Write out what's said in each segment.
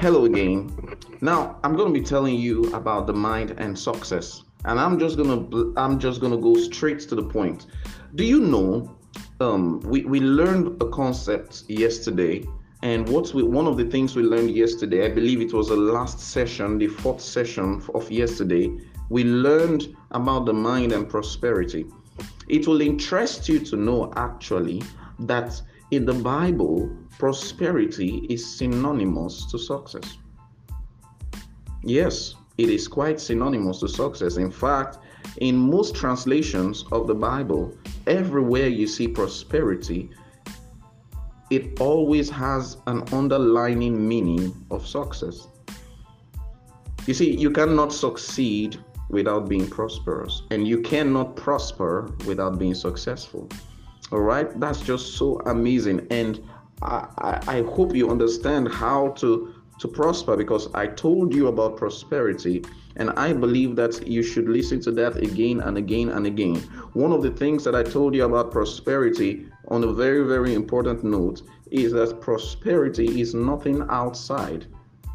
Hello again. Now I'm going to be telling you about the mind and success, and I'm just gonna I'm just gonna go straight to the point. Do you know? Um, we we learned a concept yesterday, and what's we, one of the things we learned yesterday? I believe it was the last session, the fourth session of yesterday. We learned about the mind and prosperity. It will interest you to know actually that in the Bible, prosperity is synonymous to success. Yes, it is quite synonymous to success. In fact, in most translations of the Bible, everywhere you see prosperity, it always has an underlining meaning of success. You see, you cannot succeed without being prosperous, and you cannot prosper without being successful. All right, that's just so amazing, and I, I, I hope you understand how to to prosper because I told you about prosperity and I believe that you should listen to that again and again and again. One of the things that I told you about prosperity on a very, very important note is that prosperity is nothing outside.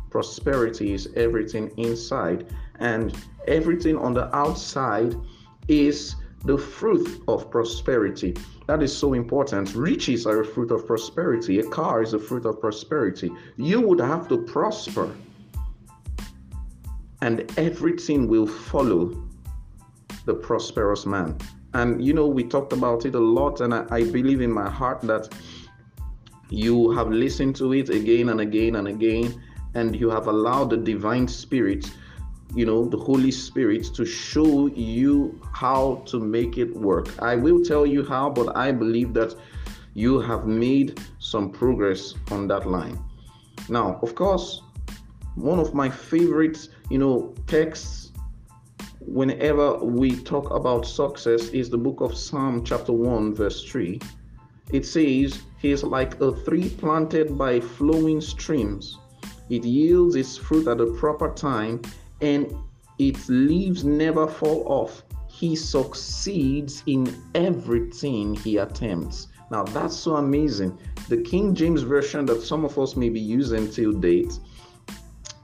Prosperity is everything inside, and everything on the outside is the fruit of prosperity. That is so important. Riches are a fruit of prosperity. A car is a fruit of prosperity. You would have to prosper, and everything will follow the prosperous man. And you know, we talked about it a lot, and I, I believe in my heart that you have listened to it again and again and again, and you have allowed the divine spirit you know, the Holy Spirit to show you how to make it work. I will tell you how, but I believe that you have made some progress on that line. Now, of course, one of my favorite, you know, texts whenever we talk about success is the book of Psalm chapter 1 verse 3. It says, "He is like a tree planted by flowing streams. It yields its fruit at the proper time." And its leaves never fall off. He succeeds in everything he attempts. Now that's so amazing. The King James Version that some of us may be using till date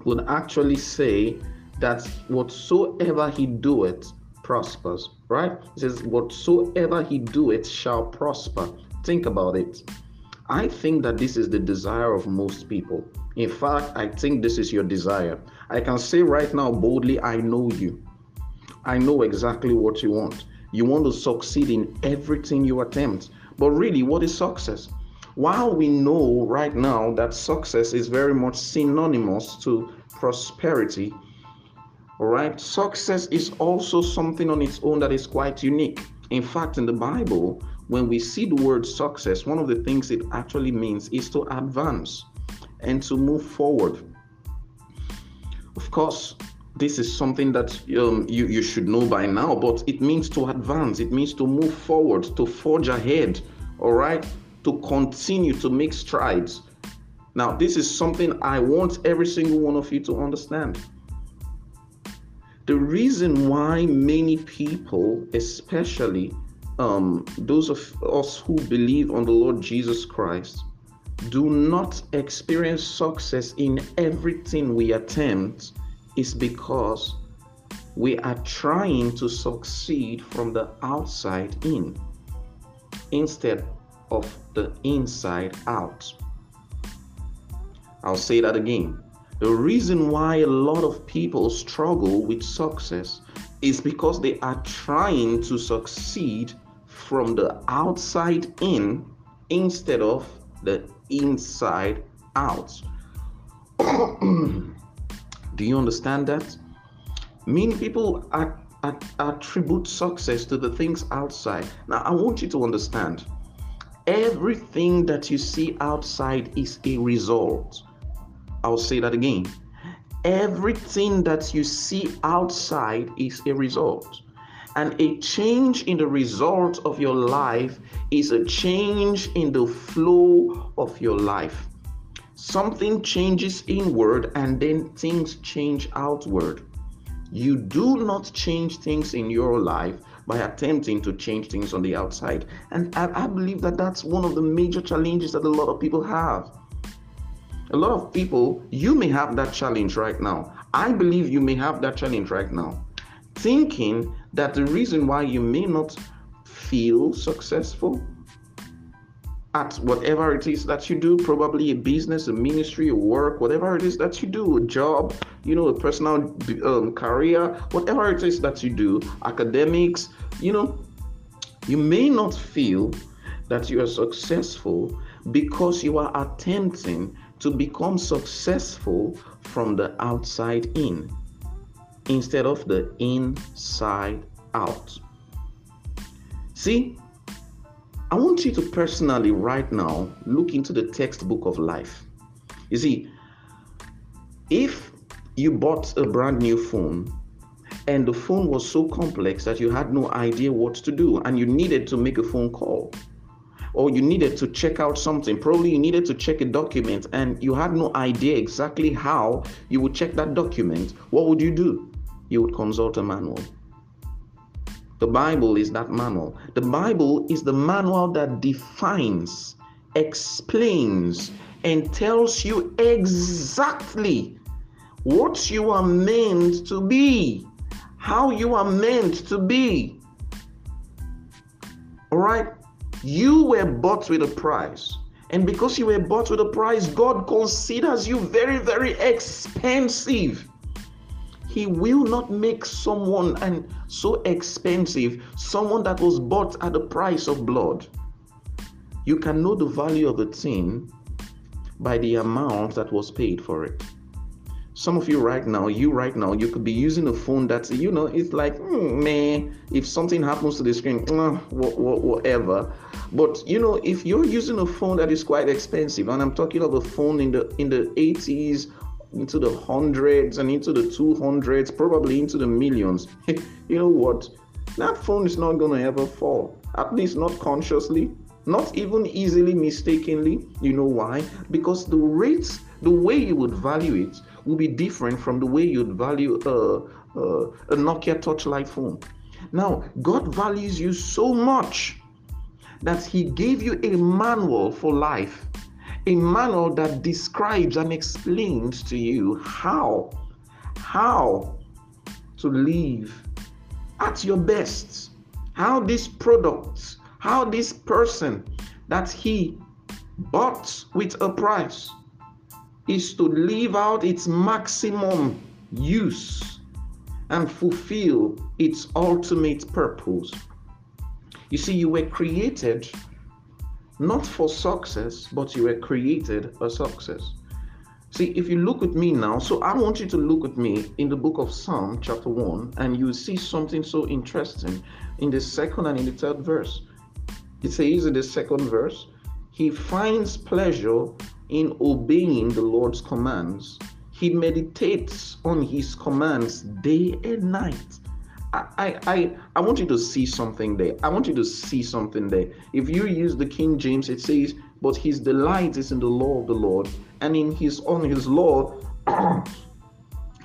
would actually say that whatsoever he doeth prospers, right? It says, Whatsoever he doeth shall prosper. Think about it. I think that this is the desire of most people. In fact, I think this is your desire. I can say right now boldly, I know you. I know exactly what you want. You want to succeed in everything you attempt. But really, what is success? While we know right now that success is very much synonymous to prosperity, right, success is also something on its own that is quite unique. In fact, in the Bible, when we see the word success, one of the things it actually means is to advance and to move forward. Of course, this is something that um, you, you should know by now, but it means to advance, it means to move forward, to forge ahead, all right, to continue to make strides. Now, this is something I want every single one of you to understand. The reason why many people, especially um, those of us who believe on the Lord Jesus Christ do not experience success in everything we attempt is because we are trying to succeed from the outside in instead of the inside out. I'll say that again. The reason why a lot of people struggle with success is because they are trying to succeed from the outside in instead of the inside out. Do you understand that? Many people attribute success to the things outside. Now, I want you to understand everything that you see outside is a result. I'll say that again. Everything that you see outside is a result. And a change in the result of your life is a change in the flow of your life. Something changes inward and then things change outward. You do not change things in your life by attempting to change things on the outside. And I, I, believe that that's one of the major challenges that a lot of people have. A lot of people, you may have that challenge right now. I believe you may have that challenge right now. Thinking that the reason why you may not feel successful at whatever it is that you do, probably a business, a ministry, a work, whatever it is that you do, a job, you know, a personal um, career, whatever it is that you do, academics, you know, you may not feel that you are successful because you are attempting to become successful from the outside in instead of the inside out. See, I want you to personally, right now, look into the textbook of life. You see, if you bought a brand new phone and the phone was so complex that you had no idea what to do and you needed to make a phone call or you needed to check out something, probably you needed to check a document and you had no idea exactly how you would check that document, what would you do? You would consult a manual. The Bible is that manual. The Bible is the manual that defines, explains, and tells you exactly what you are meant to be, how you are meant to be. All right? You were bought with a price. And because you were bought with a price, God considers you very, very expensive. He will not make someone and so expensive, someone that was bought at the price of blood. You can know the value of a thing by the amount that was paid for it. Some of you right now, you right now, you could be using a phone that you know it's like, mm, man, if something happens to the screen, mm, whatever. But you know, if you're using a phone that is quite expensive, and I'm talking of a phone in the in the 80s into the hundreds and into the 200s, probably into the millions. you know what? That phone is not going to ever fall, at least not consciously, not even easily mistakenly. You know why? Because the rates, the way you would value it, will be different from the way you'd value a, a, a Nokia torchlight phone. Now, God values you so much that He gave you a manual for life a manual that describes and explains to you how how to live at your best how this product how this person that he bought with a price is to live out its maximum use and fulfill its ultimate purpose. You see you were created not for success, but you were created a success. See, if you look at me now, so I want you to look at me in the book of Psalm, chapter 1, and you see something so interesting in the second and in the third verse. It says in the second verse, He finds pleasure in obeying the Lord's commands. He meditates on His commands day and night. I, I I want you to see something there. I want you to see something there. If you use the King James, it says, "But his delight is in the law of the Lord, and in his on his law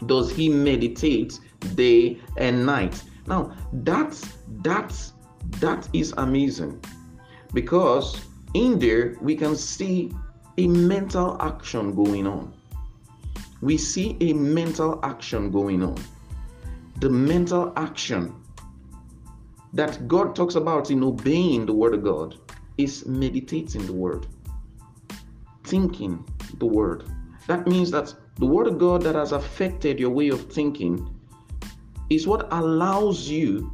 does he meditate day and night." Now that's that's that is amazing because in there we can see a mental action going on. We see a mental action going on the mental action that God talks about in obeying the Word of God is meditating the Word, thinking the Word. That means that the Word of God that has affected your way of thinking is what allows you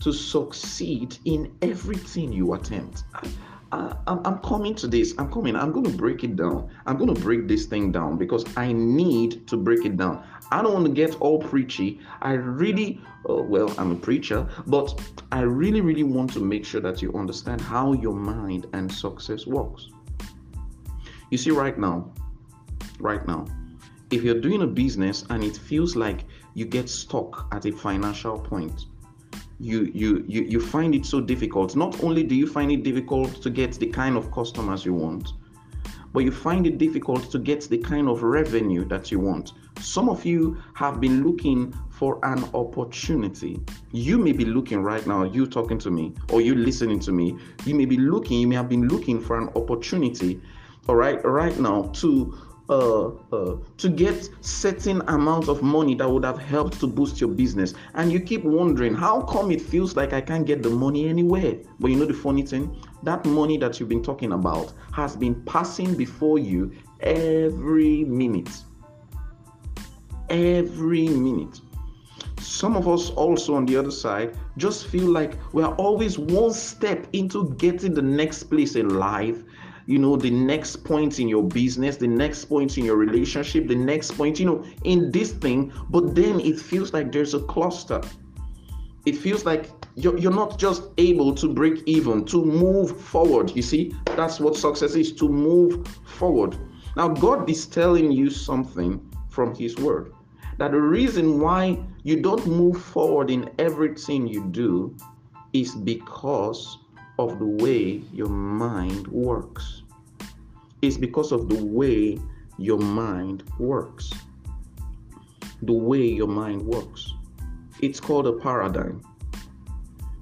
to succeed in everything you attempt. I, am coming to this. I'm coming. I'm going to break it down. I'm going to break this thing down because I need to break it down. I don't want to get all preachy. I really, uh, well, I'm a preacher, but I really, really want to make sure that you understand how your mind and success works. You see, right now, right now, if you're doing a business and it feels like you get stuck at a financial point, you you you you find it so difficult. Not only do you find it difficult to get the kind of customers you want, but you find it difficult to get the kind of revenue that you want. Some of you have been looking for an opportunity. You may be looking right now, you talking to me, or you listening to me. You may be looking, you may have been looking for an opportunity all right, right now to uh, uh, to get certain amount of money that would have helped to boost your business. And you keep wondering how come it feels like i can't get the money anywhere? But you know the funny thing? That money that you've been talking about has been passing before you every minute. Every minute. Some of us also on the other side just feel like we're always one step into getting the next place in life you know the next point in your business the next point in your relationship the next point you know in this thing but then it feels like there's a cluster. It feels like you're, you're not just able to break even to move forward. You see that's what success is to move forward. Now god is telling you something from his word that the reason why you don't move forward in everything you do is because of the way your mind works. It's because of the way your mind works. The way your mind works. It's called a paradigm.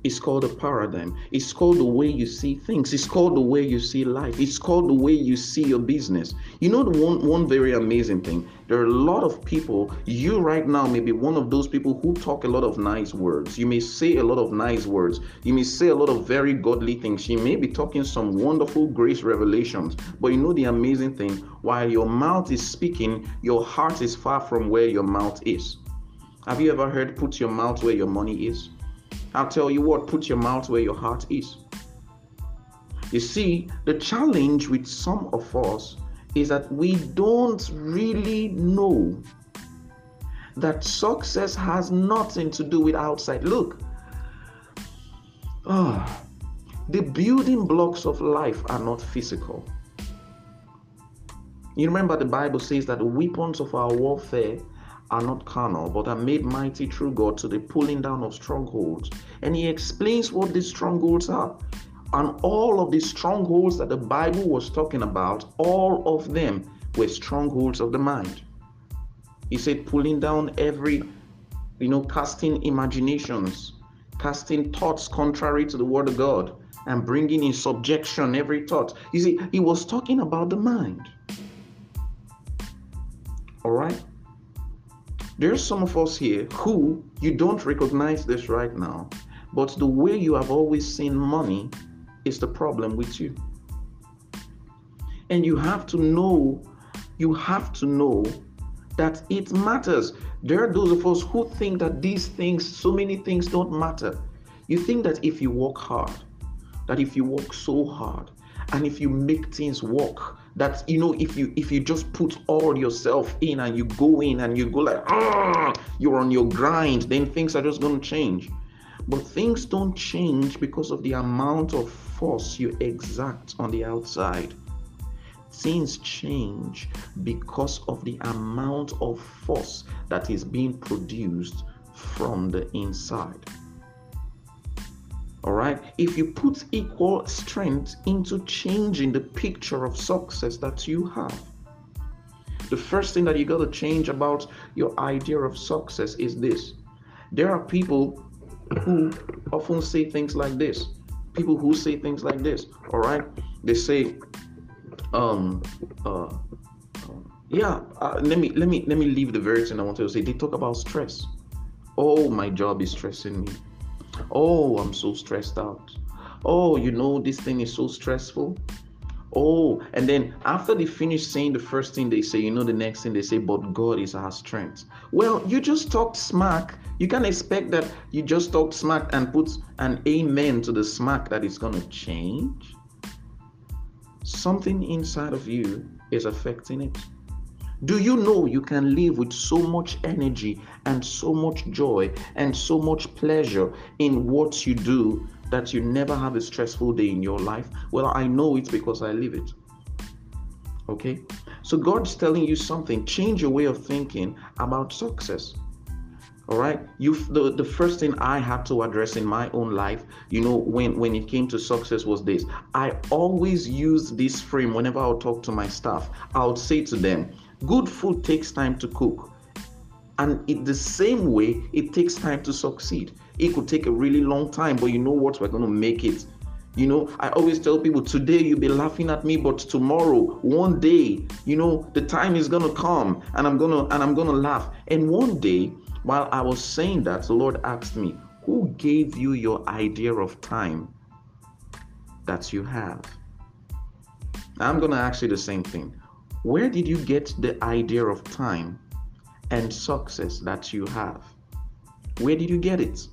It's called a paradigm. It's called the way you see things. It's called the way you see life. It's called the way you see your business. You know the one one very amazing thing. There are a lot of people. You right now may be one of those people who talk a lot of nice words. You may say a lot of nice words. You may say a lot of very godly things. You may be talking some wonderful grace revelations. But you know the amazing thing. While your mouth is speaking, your heart is far from where your mouth is. Have you ever heard put your mouth where your money is? I'll tell you what, put your mouth where your heart is. You see, the challenge with some of us is that we don't really know that success has nothing to do with outside. Look, oh, the building blocks of life are not physical. You remember the Bible says that the weapons of our warfare are not carnal, but are made mighty through God to the pulling down of strongholds. And he explains what these strongholds are. And all of the strongholds that the Bible was talking about, all of them were strongholds of the mind. He said, pulling down every, you know, casting imaginations, casting thoughts contrary to the word of God, and bringing in subjection every thought. You see, he was talking about the mind. All right? There's some of us here who you don't recognize this right now, but the way you have always seen money is the problem with you. And you have to know, you have to know that it matters. There are those of us who think that these things, so many things don't matter. You think that if you work hard, that if you work so hard, and if you make things work, that you know if you if you just put all yourself in and you go in and you go like ah you're on your grind then things are just going to change. But things don't change because of the amount of force you exact on the outside. Things change because of the amount of force that is being produced from the inside all right. If you put equal strength into changing the picture of success that you have, the first thing that you got to change about your idea of success is this. There are people who often say things like this. People who say things like this. All right? They say um uh, uh yeah uh, let me let me let me leave the very thing i want to say they talk about stress. Oh my job is stressing me Oh, I'm so stressed out. Oh, you know, this thing is so stressful. Oh, and then after they finish saying the first thing they say, you know, the next thing they say, but God is our strength. Well, you just talked smack. You can expect that you just talked smack and put an amen to the smack that is going to change. Something inside of you is affecting it. Do you know you can live with so much energy and so much joy and so much pleasure in what you do that you never have a stressful day in your life? Well, I know it because I live it. Okay? So God's telling you something. Change your way of thinking about success. All right. You the, the first thing I had to address in my own life, you know, when when it came to success was this. I always use this frame whenever I would talk to my staff. I'll say to them, Good food takes time to cook. And in the same way, it takes time to succeed. It could take a really long time, but you know what? We're going to make it. You know, I always tell people today you'll be laughing at me, but tomorrow, one day, you know, the time is gonna come and I'm gonna and I'm gonna laugh. And one day, while I was saying that, the Lord asked me, Who gave you your idea of time that you have? I'm gonna ask you the same thing. Where did you get the idea of time and success that you have? Where did you get it?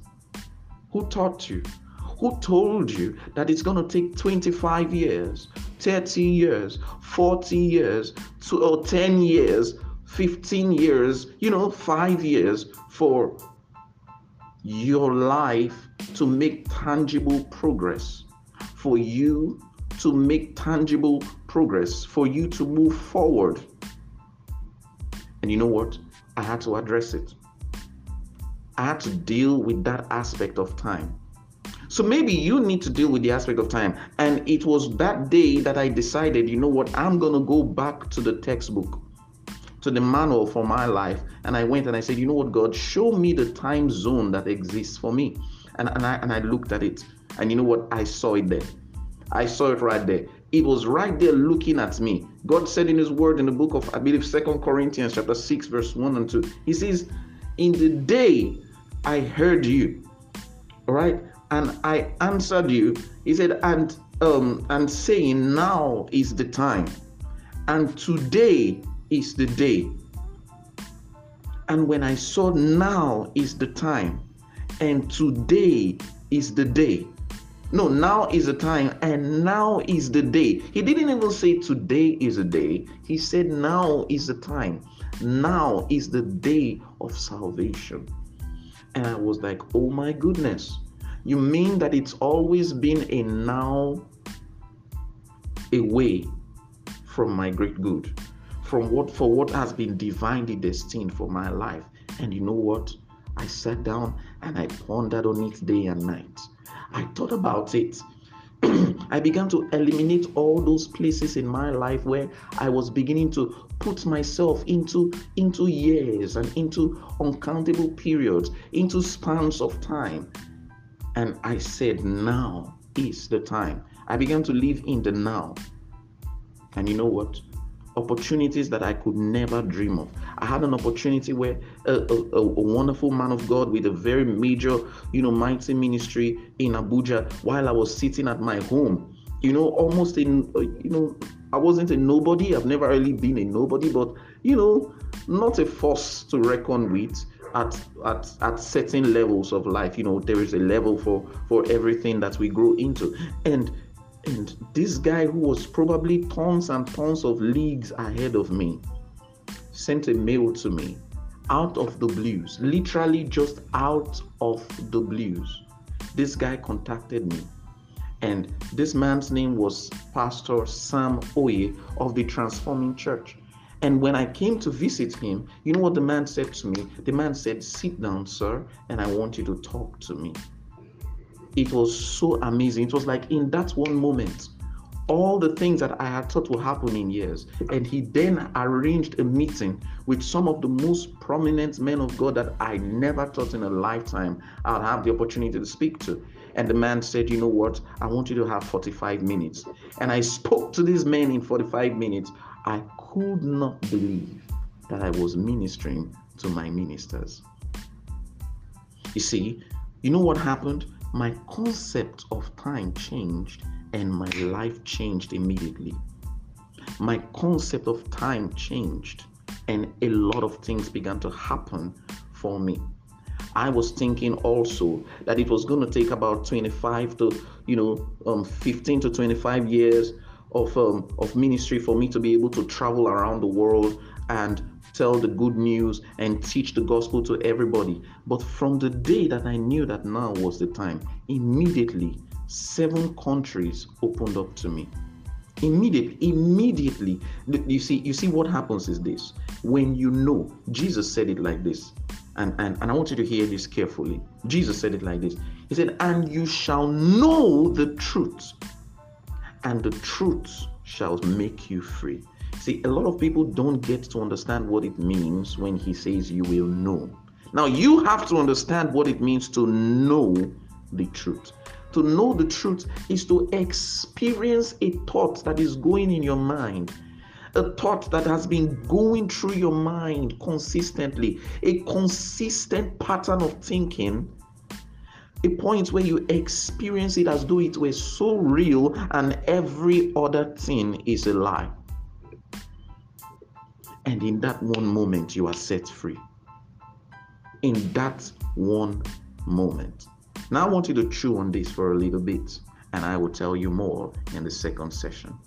Who taught you? Who told you that it's going to take 25 years, 30 years, 40 years, two, or 10 years, 15 years, you know, five years for your life to make tangible progress, for you to make tangible progress, for you to move forward? And you know what? I had to address it. I had to deal with that aspect of time. So maybe you need to deal with the aspect of time. And it was that day that I decided, you know what, I'm going to go back to the textbook, to the manual for my life. And I went and I said, you know what, God, show me the time zone that exists for me. And, and, I, and I looked at it. And you know what, I saw it there. I saw it right there. It was right there looking at me. God said in his word in the book of, I believe, Second Corinthians chapter 6, verse 1 and 2. He says, In the day I heard you, all right, and I answered you. He said, and um, and saying, Now is the time, and today is the day. And when I saw now is the time, and today is the day. No, now is the time, and now is the day. He didn't even say today is the day. He said now is the time. Now is the day of salvation. And I was like, oh my goodness. You mean that it's always been a now away from my great good, from what for what has been divinely destined for my life. And you know what? I sat down and I pondered on it day and night. I thought about it. I began to eliminate all those places in my life where I was beginning to put myself into into years and into uncountable periods, into spans of time and I said, now is the time. I began to live in the now. And you know what? Opportunities that I could never dream of. I had an opportunity where a, a, a, wonderful man of God with a very major, you know, mighty ministry in Abuja while I was sitting at my home, you know, almost in, you know, I wasn't a nobody. I've never really been a nobody, but, you know, not a force to reckon with at at at certain levels of life you know there is a level for for everything that we grow into and and this guy who was probably tons and tons of leagues ahead of me sent a mail to me out of the blues literally just out of the blues this guy contacted me and this man's name was pastor sam oye of the transforming church and when I came to visit him, you know what the man said to me? The man said, Sit down, sir, and I want you to talk to me. It was so amazing. It was like in that one moment, all the things that I had thought would happen in years. And he then arranged a meeting with some of the most prominent men of God that I never thought in a lifetime I'd have the opportunity to speak to. And the man said, You know what? I want you to have 45 minutes. And I spoke to these men in 45 minutes. I could not believe that I was ministering to my ministers. You see, you know what happened? My concept of time changed and my life changed immediately. My concept of time changed and a lot of things began to happen for me. I was thinking also that it was going to take about 25 to, you know, um, 15 to 25 years of um, of ministry for me to be able to travel around the world and tell the good news and teach the gospel to everybody. But from the day that I knew that now was the time, immediately seven countries opened up to me. Immediately, immediately, you see, you see what happens is this. When you know, Jesus said it like this, and, and, and I want you to hear this carefully. Jesus said it like this. He said, And you shall know the truth, and the truth shall make you free. See, a lot of people don't get to understand what it means when he says you will know. Now, you have to understand what it means to know the truth. To know the truth is to experience a thought that is going in your mind a thought that has been going through your mind consistently, a consistent pattern of thinking, a point where you experience it as though it were so real and every other thing is a lie. And in that one moment, you are set free. In that one moment. Now, I want you to chew on this for a little bit, and I will tell you more in the second session.